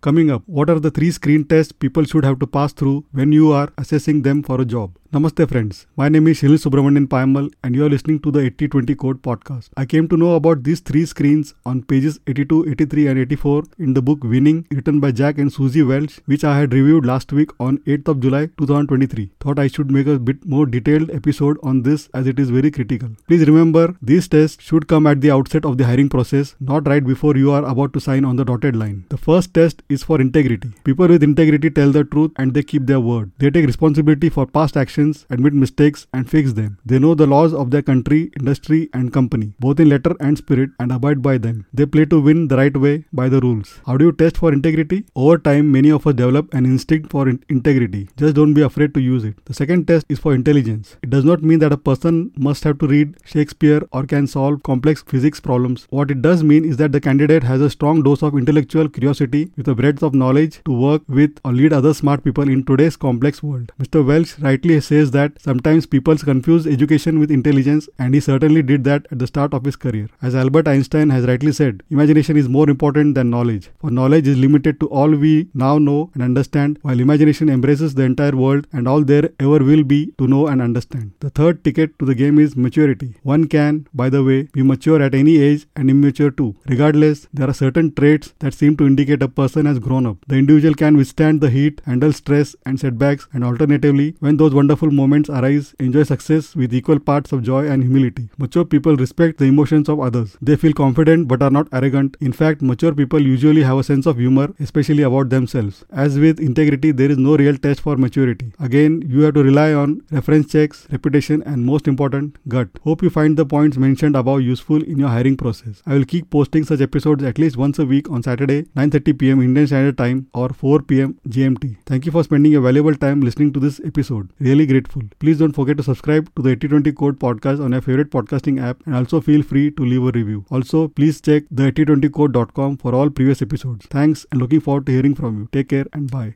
Coming up, what are the three screen tests people should have to pass through when you are assessing them for a job? Namaste friends, my name is Shilil Subramanian Payamal and you are listening to the 8020 Code podcast. I came to know about these three screens on pages 82, 83 and 84 in the book Winning written by Jack and Suzy Welch which I had reviewed last week on 8th of July 2023. Thought I should make a bit more detailed episode on this as it is very critical. Please remember these tests should come at the outset of the hiring process, not right before you are about to sign on the dotted line. The first test is for integrity. People with integrity tell the truth and they keep their word. They take responsibility for past actions actions, admit mistakes, and fix them. They know the laws of their country, industry, and company, both in letter and spirit, and abide by them. They play to win the right way by the rules. How do you test for integrity? Over time, many of us develop an instinct for in- integrity. Just don't be afraid to use it. The second test is for intelligence. It does not mean that a person must have to read Shakespeare or can solve complex physics problems. What it does mean is that the candidate has a strong dose of intellectual curiosity with a breadth of knowledge to work with or lead other smart people in today's complex world. Mr. Welch rightly says that sometimes people confuse education with intelligence, and he certainly did that at the start of his career. As Albert Einstein has rightly said, imagination is more important than knowledge, for knowledge is limited to all we now know and understand, while imagination embraces the entire world and all there ever will be to know and understand. The third ticket to the game is maturity. One can, by the way, be mature at any age and immature too. Regardless, there are certain traits that seem to indicate a person has grown up. The individual can withstand the heat, handle stress and setbacks, and alternatively, when those wonderful wonderful moments arise, enjoy success with equal parts of joy and humility. Mature people respect the emotions of others. They feel confident but are not arrogant. In fact, mature people usually have a sense of humor, especially about themselves. As with integrity, there is no real test for maturity. Again, you have to rely on reference checks, reputation, and most important, gut. Hope you find the points mentioned above useful in your hiring process. I will keep posting such episodes at least once a week on Saturday, 9:30 p.m. Indian Standard Time or 4 p.m. GMT. Thank you for spending your valuable time listening to this episode. Really grateful. Please don't forget to subscribe to the 8020 Code podcast on your favorite podcasting app and also feel free to leave a review. Also, please check the 8020code.com for all previous episodes. Thanks and looking forward to hearing from you. Take care and bye.